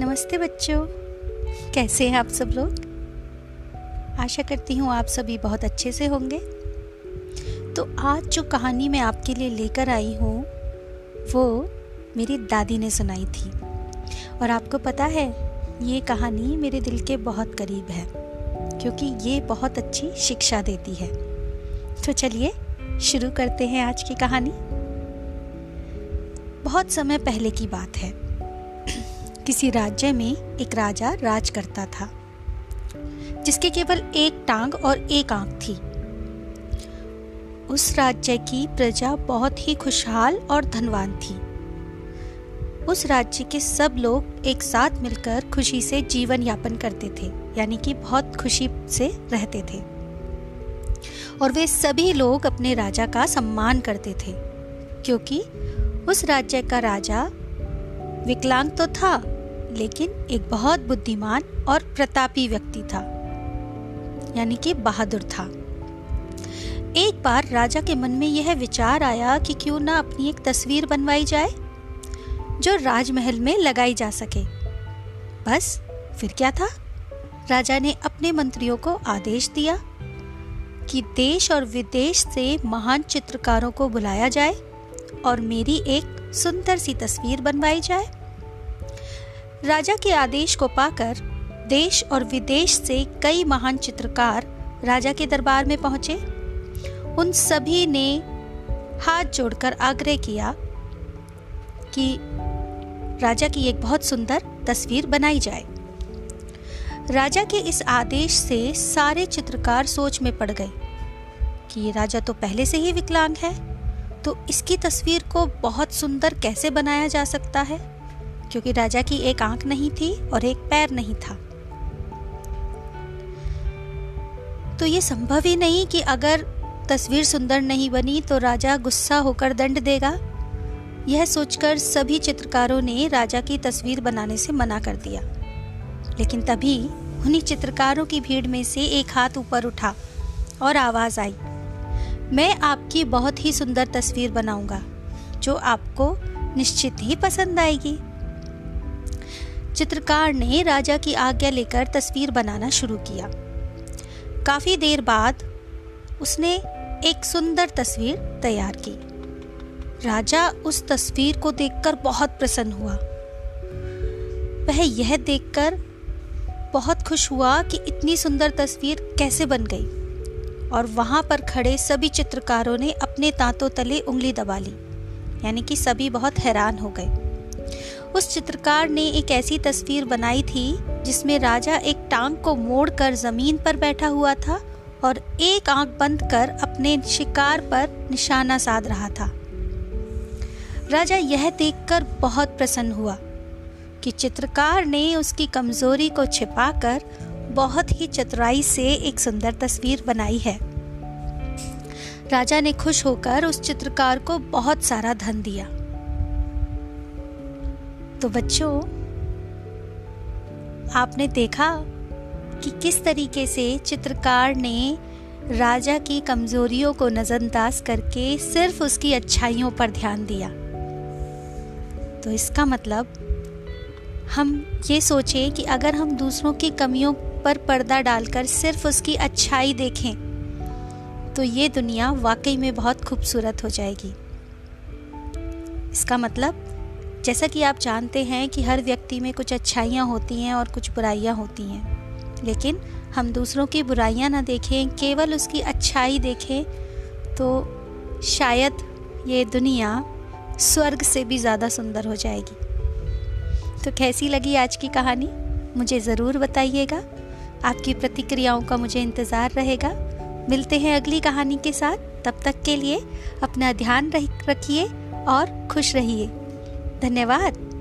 नमस्ते बच्चों। कैसे हैं आप सब लोग? आशा करती हूँ आप सभी बहुत अच्छे से होंगे। तो आज जो कहानी मैं आपके लिए लेकर आई हूँ, वो मेरी दादी ने सुनाई थी। और आपको पता है, ये कहानी मेरे दिल के बहुत करीब है, क्योंकि ये बहुत अच्छी शिक्षा देती है। तो चलिए, शुरू करते हैं आज की कहानी। बहुत समय पहले की बात है। किसी राज्य में एक राजा राज करता था, जिसके केवल एक टांग और एक आँख थी। उस राज्य की प्रजा बहुत ही खुशहाल और धनवान थी। उस राज्य के सब लोग एक साथ मिलकर खुशी से जीवन यापन करते थे, यानी कि बहुत खुशी से रहते थे। और वे सभी लोग अपने राजा का सम्मान करते थे, क्योंकि उस राज्य का राजा विकलांग तो था लेकिन एक बहुत बुद्धिमान और प्रतापी व्यक्ति था, यानी कि बहादुर था। एक बार राजा के मन में यह विचार आया कि क्यों ना अपनी एक तस्वीर बनवाई जाए, जो राजमहल में लगाई जा सके। बस, फिर क्या था? राजा ने अपने मंत्रियों को आदेश दिया कि देश और विदेश से महान चित्रकारों को बुलाया जाए और मेरी एक सुंदर सी तस्वीर बनवाई जाए। राजा के आदेश को पाकर देश और विदेश से कई महान चित्रकार राजा के दरबार में पहुँचे। उन सभी ने हाथ जोड़कर आग्रह किया कि राजा की एक बहुत सुंदर तस्वीर बनाई जाए। राजा के इस आदेश से सारे चित्रकार सोच में पड़ गए कि ये राजा तो पहले से ही विकलांग है तो इसकी तस्वीर को बहुत सुंदर कैसे बनाया जा सकता है? क्योंकि राजा की एक आँख नहीं थी और एक पैर नहीं था। तो ये संभव ही नहीं कि अगर तस्वीर सुंदर नहीं बनी तो राजा गुस्सा होकर दंड देगा। यह सोचकर सभी चित्रकारों ने राजा की तस्वीर बनाने से मना कर दिया। लेकिन तभी उन्हीं चित्रकारों की भीड़ में से एक हाथ ऊपर उठा और आवाज़ आई, मैं आपकी बहुत ही सुंदर तस्वीर बनाऊँगा, जो आपको निश्चित ही पसंद आएगी। चित्रकार ने राजा की आज्ञा लेकर तस्वीर बनाना शुरू किया। काफ़ी देर बाद उसने एक सुंदर तस्वीर तैयार की। राजा उस तस्वीर को देखकर बहुत प्रसन्न हुआ। वह यह देखकर बहुत खुश हुआ कि इतनी सुंदर तस्वीर कैसे बन गई और वहाँ पर खड़े सभी चित्रकारों ने अपने तांतों तले उंगली दबा ली, यानी कि सभी बहुत हैरान हो गए। उस चित्रकार ने एक ऐसी तस्वीर बनाई थी, जिसमें राजा एक टांग को मोड़कर ज़मीन पर बैठा हुआ था और एक आँख बंद कर अपने शिकार पर निशाना साध रहा था। राजा यह देखकर बहुत प्रसन्न हुआ कि चित्रकार ने उसकी कमज़ोरी को छिपाकर बहुत ही चतुराई से एक सुंदर तस्वीर बनाई है। राजा ने खुश होकर उस चित्रकार को बहुत सारा धन दिया। तो बच्चों, आपने देखा कि किस तरीके से चित्रकार ने राजा की कमजोरियों को नजरअंदाज करके सिर्फ़ उसकी अच्छाइयों पर ध्यान दिया। तो इसका मतलब हम ये सोचें कि अगर हम दूसरों की कमियों पर पर्दा डालकर सिर्फ़ उसकी अच्छाई देखें तो ये दुनिया वाकई में बहुत खूबसूरत हो जाएगी। इसका मतलब जैसा कि आप जानते हैं कि हर व्यक्ति में कुछ अच्छाइयाँ होती हैं और कुछ बुराइयाँ होती हैं। लेकिन हम दूसरों की बुराइयाँ ना देखें, केवल उसकी अच्छाई देखें तो शायद ये दुनिया स्वर्ग से भी ज़्यादा सुंदर हो जाएगी। तो कैसी लगी आज की कहानी? मुझे ज़रूर बताइएगा। आपकी प्रतिक्रियाओं का मुझे इंतज़ार रहेगा। मिलते हैं अगली कहानी के साथ। तब तक के लिए अपना ध्यान रखिए और खुश रहिए। धन्यवाद।